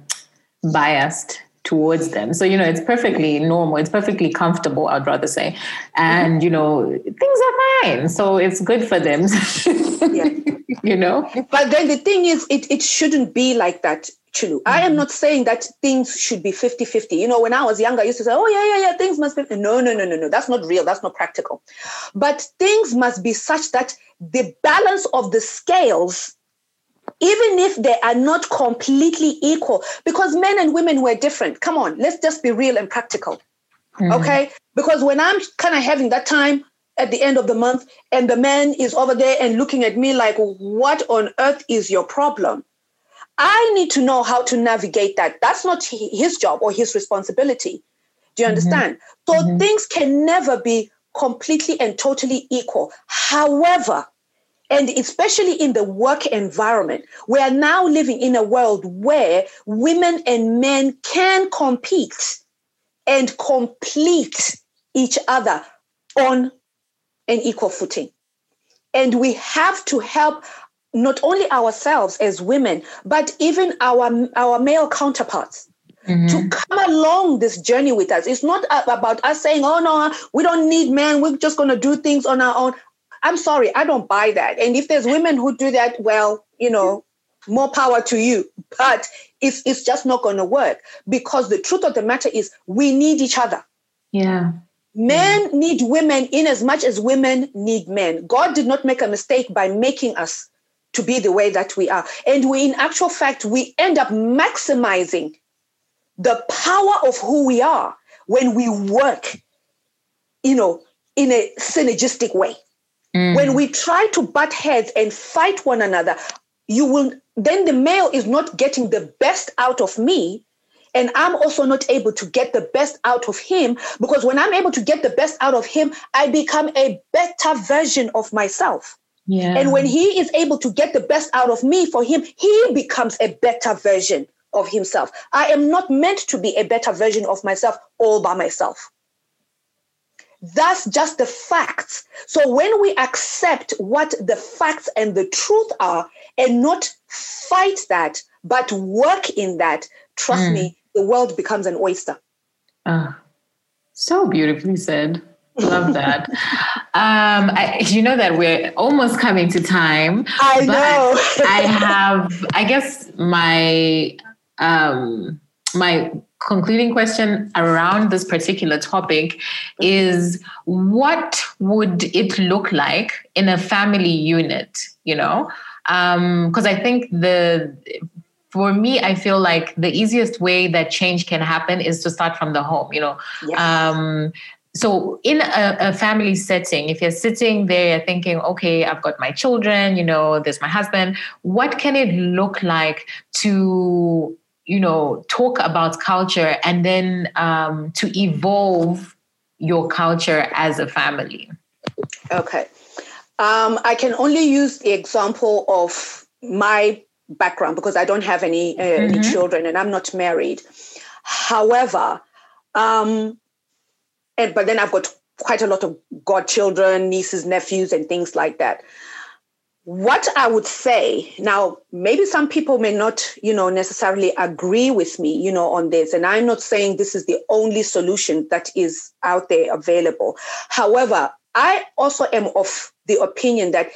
biased towards them. So, you know, it's perfectly normal. It's perfectly comfortable, I'd rather say. And, mm-hmm. you know, things are fine. So it's good for them. yeah. You know? But then the thing is, it, it shouldn't be like that. Chulu. I am mm-hmm. not saying that things should be 50 50. You know, when I was younger, I used to say, oh, yeah, yeah, yeah, things must be. No, no, no, no, no. That's not real. That's not practical. But things must be such that the balance of the scales even if they are not completely equal, because men and women were different. Come on, let's just be real and practical. Mm-hmm. Okay? Because when I'm kind of having that time at the end of the month and the man is over there and looking at me like, what on earth is your problem? I need to know how to navigate that. That's not his job or his responsibility. Do you mm-hmm. understand? So mm-hmm. things can never be completely and totally equal. However, and especially in the work environment, we are now living in a world where women and men can compete and complete each other on an equal footing. And we have to help not only ourselves as women, but even our, our male counterparts. Mm-hmm. to come along this journey with us. It's not about us saying, oh no, we don't need men, we're just going to do things on our own. I'm sorry, I don't buy that. And if there's women who do that, well, you know, more power to you. But it's it's just not going to work because the truth of the matter is we need each other. Yeah. Men need women in as much as women need men. God did not make a mistake by making us to be the way that we are. And we, in actual fact, we end up maximizing the power of who we are when we work, you know, in a synergistic way. Mm. When we try to butt heads and fight one another, you will then the male is not getting the best out of me. And I'm also not able to get the best out of him because when I'm able to get the best out of him, I become a better version of myself. Yeah. And when he is able to get the best out of me for him, he becomes a better version of himself. I am not meant to be a better version of myself all by myself. That's just the facts. So when we accept what the facts and the truth are and not fight that, but work in that, trust mm. me, the world becomes an oyster. Uh, so beautifully said. Love that. um, I, you know that we're almost coming to time. I know. I have, I guess, my um, my concluding question around this particular topic is what would it look like in a family unit you know because um, i think the for me i feel like the easiest way that change can happen is to start from the home you know yes. um, so in a, a, family setting if you're sitting there thinking okay i've got my children you know there's my husband what can it look like to you know talk about culture and then um, to evolve your culture as a family? Okay. Um, i can only use the example of my background because i don't have any, uh, mm-hmm. any children and i'm not married. However um, and but then i've got quite a lot of godchildren nieces nephews and things like that what I would say now, maybe some people may not, you know, necessarily agree with me, you know, on this. And I'm not saying this is the only solution that is out there available. However, I also am of the opinion that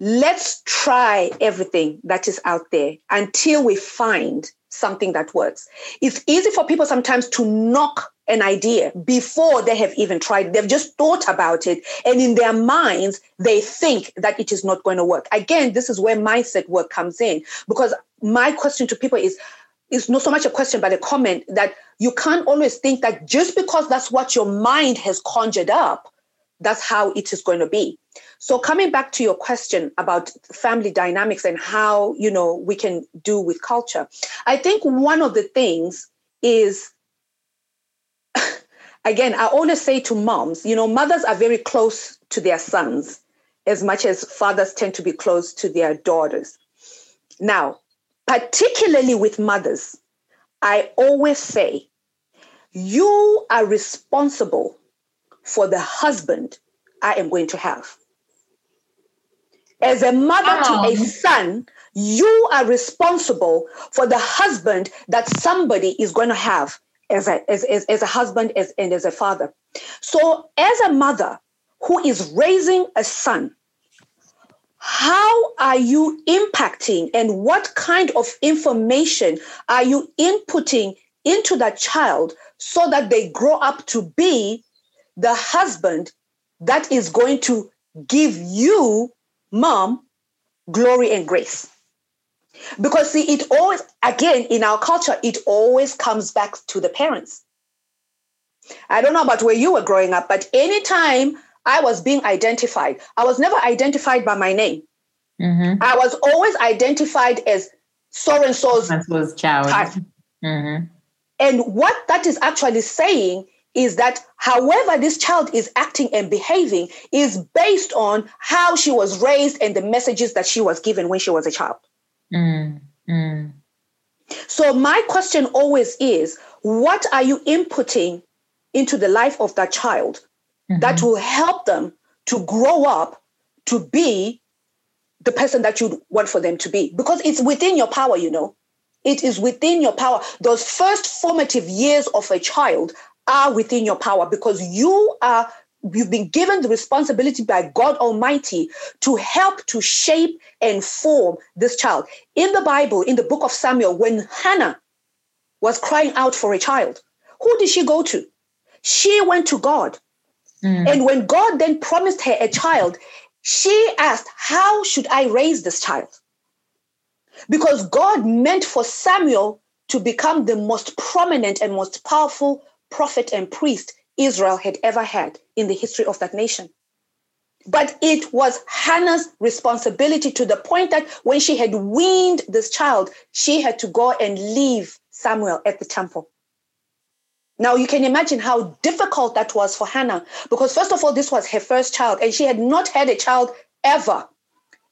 let's try everything that is out there until we find something that works. It's easy for people sometimes to knock an idea before they have even tried. They've just thought about it. And in their minds, they think that it is not going to work. Again, this is where mindset work comes in. Because my question to people is, is not so much a question, but a comment that you can't always think that just because that's what your mind has conjured up, that's how it is going to be. So coming back to your question about family dynamics and how, you know, we can do with culture, I think one of the things is again, I always say to moms, you know, mothers are very close to their sons as much as fathers tend to be close to their daughters. Now, particularly with mothers, I always say, you are responsible for the husband I am going to have. As a mother oh. to a son, you are responsible for the husband that somebody is going to have as a, as, as, as a husband as, and as a father. So, as a mother who is raising a son, how are you impacting and what kind of information are you inputting into that child so that they grow up to be the husband that is going to give you, mom, glory and grace? Because see, it always, again, in our culture, it always comes back to the parents. I don't know about where you were growing up, but anytime I was being identified, I was never identified by my name. Mm-hmm. I was always identified as so and so's child. Mm-hmm. And what that is actually saying is that however this child is acting and behaving is based on how she was raised and the messages that she was given when she was a child. Mm, mm. So, my question always is what are you inputting into the life of that child mm-hmm. that will help them to grow up to be the person that you want for them to be? Because it's within your power, you know. It is within your power. Those first formative years of a child are within your power because you are you've been given the responsibility by God Almighty to help to shape and form this child. In the Bible, in the book of Samuel, when Hannah was crying out for a child, who did she go to? She went to God. Mm. And when God then promised her a child, she asked, How should I raise this child? Because God meant for Samuel to become the most prominent and most powerful prophet and priest Israel had ever had in the history of that nation. But it was Hannah's responsibility to the point that when she had weaned this child, she had to go and leave Samuel at the temple. Now you can imagine how difficult that was for Hannah because, first of all, this was her first child and she had not had a child ever.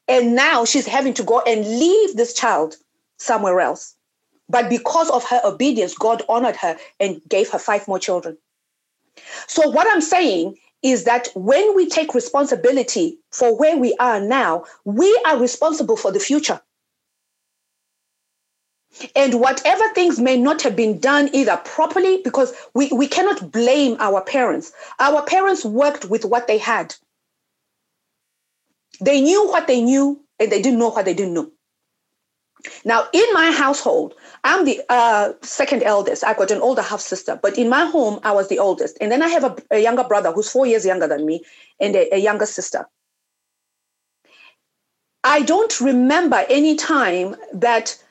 And now she's having to go and leave this child somewhere else. But because of her obedience, God honored her and gave her five more children. So, what I'm saying is that when we take responsibility for where we are now, we are responsible for the future. And whatever things may not have been done either properly, because we, we cannot blame our parents. Our parents worked with what they had. They knew what they knew, and they didn't know what they didn't know. Now, in my household, I'm the uh, second eldest. I've got an older half sister, but in my home, I was the oldest. And then I have a, a younger brother who's four years younger than me and a, a younger sister. I don't remember any time that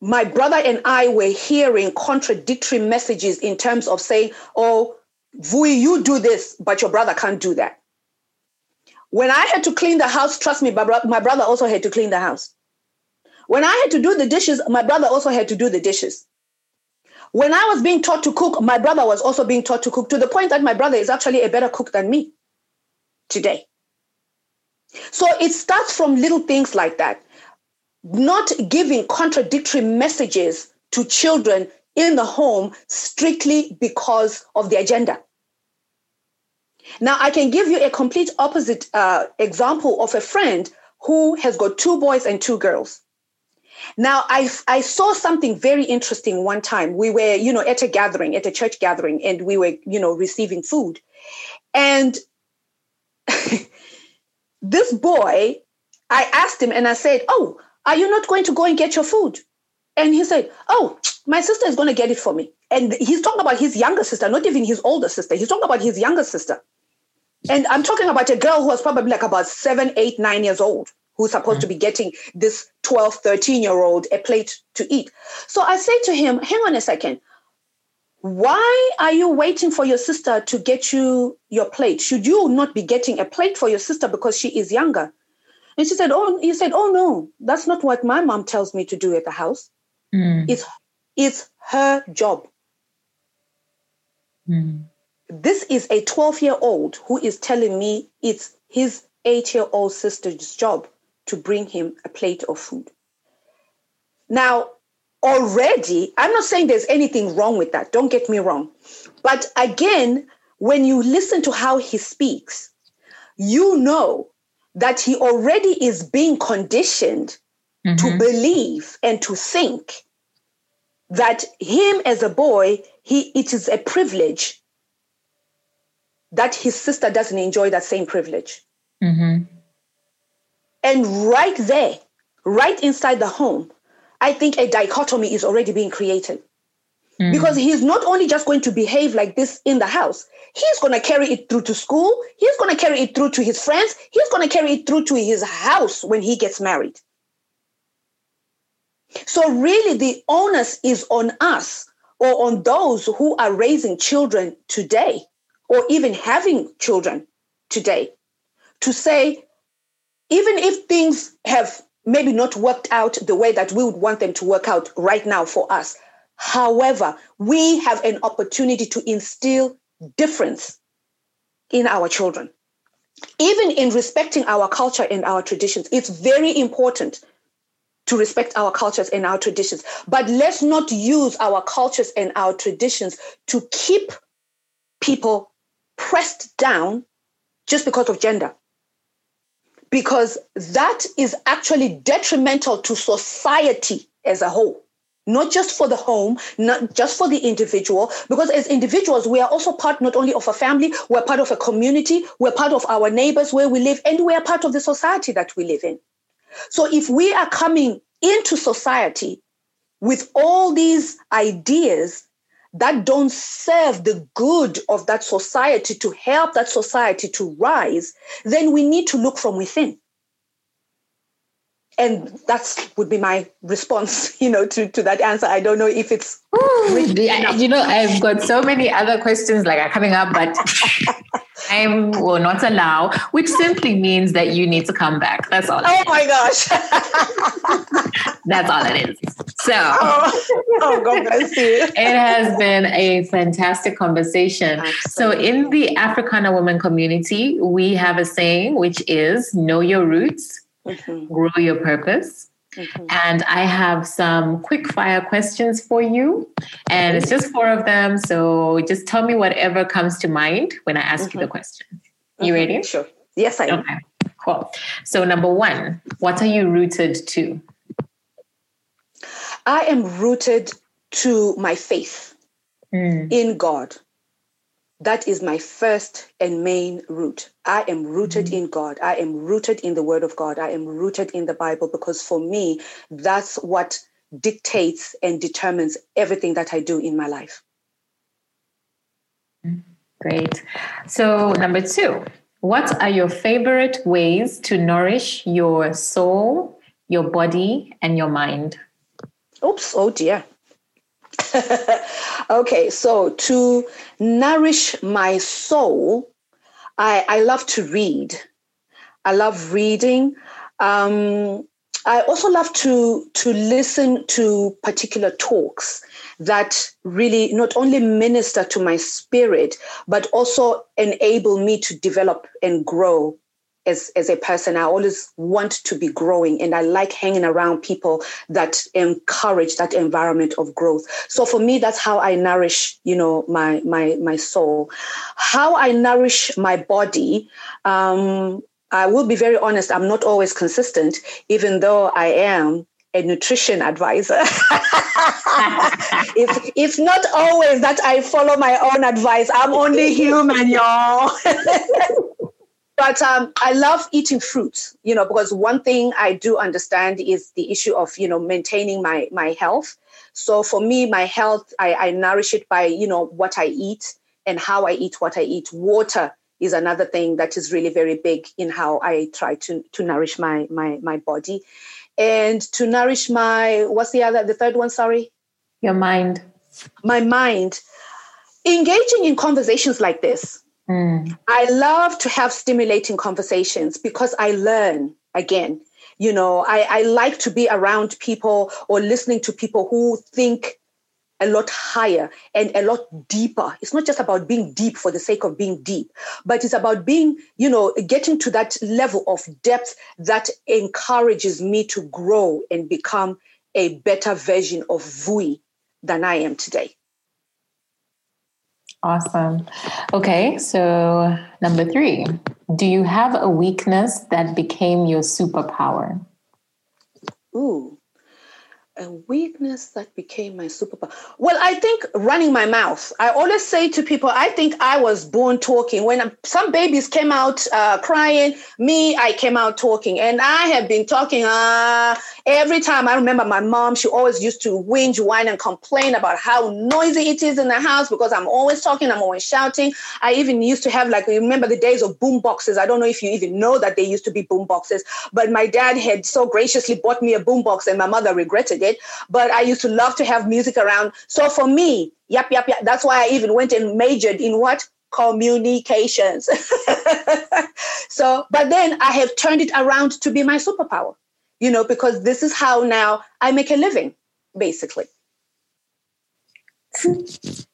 my brother and I were hearing contradictory messages in terms of saying, oh, Vuyi, you do this, but your brother can't do that. When I had to clean the house, trust me, my, bro- my brother also had to clean the house. When I had to do the dishes, my brother also had to do the dishes. When I was being taught to cook, my brother was also being taught to cook to the point that my brother is actually a better cook than me today. So it starts from little things like that. Not giving contradictory messages to children in the home strictly because of the agenda. Now, I can give you a complete opposite uh, example of a friend who has got two boys and two girls. Now, I, I saw something very interesting one time. We were, you know, at a gathering, at a church gathering, and we were, you know, receiving food. And this boy, I asked him and I said, Oh, are you not going to go and get your food? And he said, Oh, my sister is going to get it for me. And he's talking about his younger sister, not even his older sister. He's talking about his younger sister. And I'm talking about a girl who was probably like about seven, eight, nine years old, who's supposed mm-hmm. to be getting this 12, 13 year old a plate to eat. So I say to him, hang on a second. Why are you waiting for your sister to get you your plate? Should you not be getting a plate for your sister because she is younger? And she said, Oh, he said, Oh no, that's not what my mom tells me to do at the house. Mm. It's it's her job. Mm. This is a 12 year old who is telling me it's his eight year old sister's job to bring him a plate of food. Now, already, I'm not saying there's anything wrong with that, don't get me wrong. But again, when you listen to how he speaks, you know that he already is being conditioned mm-hmm. to believe and to think that him as a boy, he it is a privilege that his sister doesn't enjoy that same privilege. Mm-hmm. And right there, right inside the home, I think a dichotomy is already being created. Mm-hmm. Because he's not only just going to behave like this in the house, he's going to carry it through to school, he's going to carry it through to his friends, he's going to carry it through to his house when he gets married. So, really, the onus is on us or on those who are raising children today or even having children today to say, even if things have maybe not worked out the way that we would want them to work out right now for us, however, we have an opportunity to instill difference in our children. Even in respecting our culture and our traditions, it's very important to respect our cultures and our traditions. But let's not use our cultures and our traditions to keep people pressed down just because of gender. Because that is actually detrimental to society as a whole, not just for the home, not just for the individual. Because as individuals, we are also part not only of a family, we're part of a community, we're part of our neighbors where we live, and we are part of the society that we live in. So if we are coming into society with all these ideas that don't serve the good of that society to help that society to rise, then we need to look from within. And that would be my response, you know, to, to that answer. I don't know if it's you know, I've got so many other questions like are coming up, but time will not allow, which simply means that you need to come back. That's all. Oh my gosh. That's all it is. So, oh, oh God bless you. it has been a fantastic conversation. So, in the Africana woman community, we have a saying which is know your roots, mm-hmm. grow your purpose. Mm-hmm. And I have some quick fire questions for you. And it's just four of them. So just tell me whatever comes to mind when I ask mm-hmm. you the mm-hmm. question. You mm-hmm. ready? Sure. Yes, I am. Okay, cool. So, number one, what are you rooted to? I am rooted to my faith mm. in God. That is my first and main root. I am rooted mm-hmm. in God. I am rooted in the Word of God. I am rooted in the Bible because for me, that's what dictates and determines everything that I do in my life. Great. So, number two, what are your favorite ways to nourish your soul, your body, and your mind? Oops, oh dear. okay, so to nourish my soul, I, I love to read. I love reading. Um, I also love to to listen to particular talks that really not only minister to my spirit, but also enable me to develop and grow as, as a person. I always want to be growing and I like hanging around people that encourage that environment of growth. So for me, that's how I nourish, you know, my my my soul. How I nourish my body, um, I will be very honest, I'm not always consistent, even though I am a nutrition advisor. it's, it's not always that I follow my own advice. I'm only human, y'all. but um, I love eating fruits, you know, because one thing I do understand is the issue of, you know, maintaining my my health. So for me, my health, I, I nourish it by, you know, what I eat and how I eat what I eat. Water is another thing that is really very big in how I try to, to nourish my, my, my body. And to nourish my, what's the other, the third one, sorry? Your mind. My mind. Engaging in conversations like this. Mm. I love to have stimulating conversations because I learn again. You know, I, I like to be around people or listening to people who think a lot higher and a lot deeper. It's not just about being deep for the sake of being deep, but it's about being, you know, getting to that level of depth that encourages me to grow and become a better version of Vuyi than I am today. Awesome. Okay, so number three, do you have a weakness that became your superpower? Ooh, a weakness that became my superpower. Well, I think running my mouth. I always say to people, I think I was born talking. When some babies came out uh, crying, me, I came out talking. And I have been talking uh, every time. I remember my mom, she always used to whinge, whine, and complain about how noisy it is in the house because I'm always talking, I'm always shouting. I even used to have, like, remember the days of boom boxes. I don't know if you even know that they used to be boom boxes, but my dad had so graciously bought me a boom box and my mother regretted it but I used to love to have music around. So for me, yep, yep, yep. That's why I even went and majored in what? Communications. so, but then I have turned it around to be my superpower, you know, because this is how now I make a living, basically.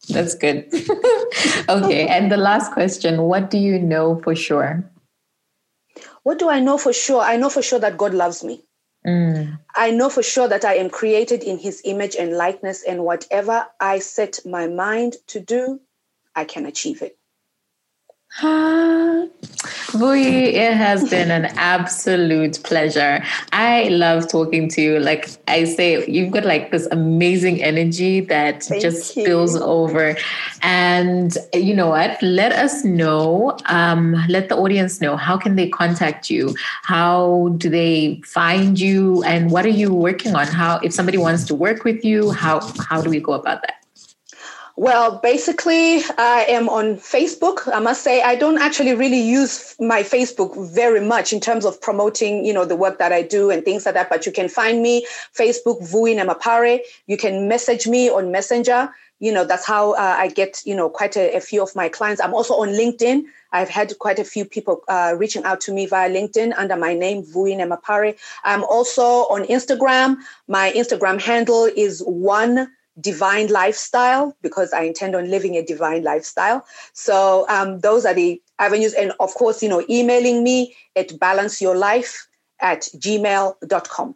That's good. okay. And the last question What do you know for sure? What do I know for sure? I know for sure that God loves me. Mm. I know for sure that I am created in his image and likeness, and whatever I set my mind to do, I can achieve it. Ah, Vuyi, it has been an absolute pleasure. I love talking to you. Like I say, you've got like this amazing energy that Thank just you. spills over. And you know what? Let us know, um, let the audience know how can they contact you? How do they find you? And what are you working on? How if somebody wants to work with you, how how do we go about that? Well, basically, I am on Facebook. I must say, I don't actually really use my Facebook very much in terms of promoting, you know, the work that I do and things like that. But you can find me Facebook Vuyi Nemapare. You can message me on Messenger. You know, that's how uh, I get, you know, quite a, a, few of my clients. I'm also on LinkedIn. I've had quite a few people uh, reaching out to me via LinkedIn under my name, Vuyi Nemapare. I'm also on Instagram. My Instagram handle is one divine lifestyle because I intend on living a divine lifestyle. So um, those are the avenues. And of course, you know, emailing me at balanceyourlife at gmail.com.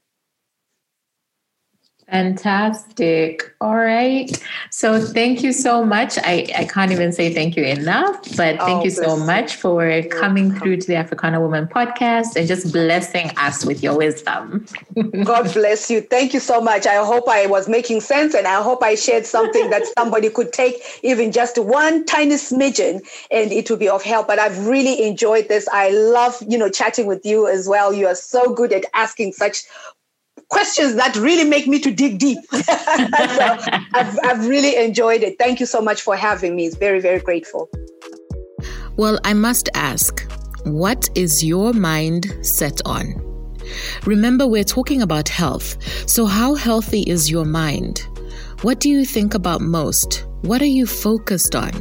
Fantastic. All right. So thank you so much. I, I can't even say thank you enough, but thank oh, you so much for coming through to the Africana Woman podcast and just blessing us with your wisdom. God bless you. Thank you so much. I hope I was making sense and I hope I shared something that somebody could take even just one tiny smidgen and it will be of help. But I've really enjoyed this. I love, you know, chatting with you as well. You are so good at asking such questions that really make me to dig deep. so I've, I've really enjoyed it. Thank you so much for having me. It's very, very grateful. Well, I must ask, what is your mind set on? Remember, we're talking about health. So, how healthy is your mind? What do you think about most? What are you focused on?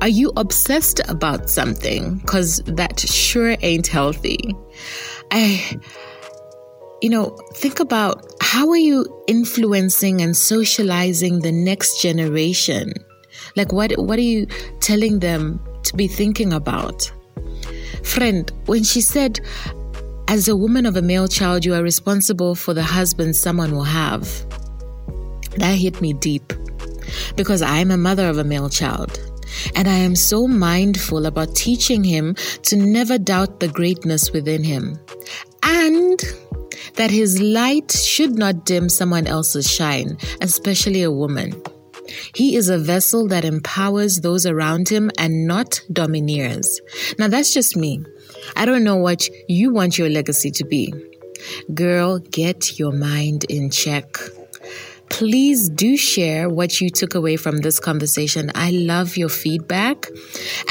Are you obsessed about something? Because that sure ain't healthy. I you know, think about how are you influencing and socializing the next generation? Like what what are you telling them to be thinking about? Friend, when she said as a woman of a male child you are responsible for the husband someone will have. That hit me deep because I am a mother of a male child. And I am so mindful about teaching him to never doubt the greatness within him. And that his light should not dim someone else's shine, especially a woman. He is a vessel that empowers those around him and not domineers. Now, that's just me. I don't know what you want your legacy to be. Girl, get your mind in check. Please do share what you took away from this conversation. I love your feedback.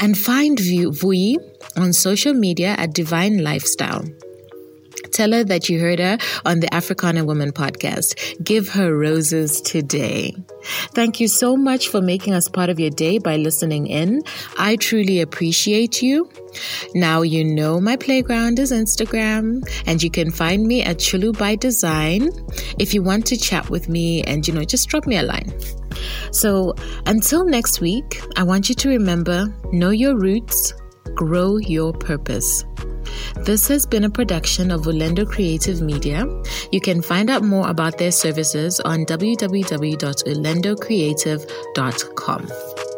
And find Vuyi on social media at Divine Lifestyle. Tell her that you heard her on the Africana Woman podcast. Give her roses today. Thank you so much for making us part of your day by listening in. I truly appreciate you. Now you know my playground is Instagram, and you can find me at Chulu by Design if you want to chat with me and you know just drop me a line. So until next week, I want you to remember know your roots, grow your purpose. This has been a production of Ulendo Creative Media. You can find out more about their services on www.ulendocreative.com.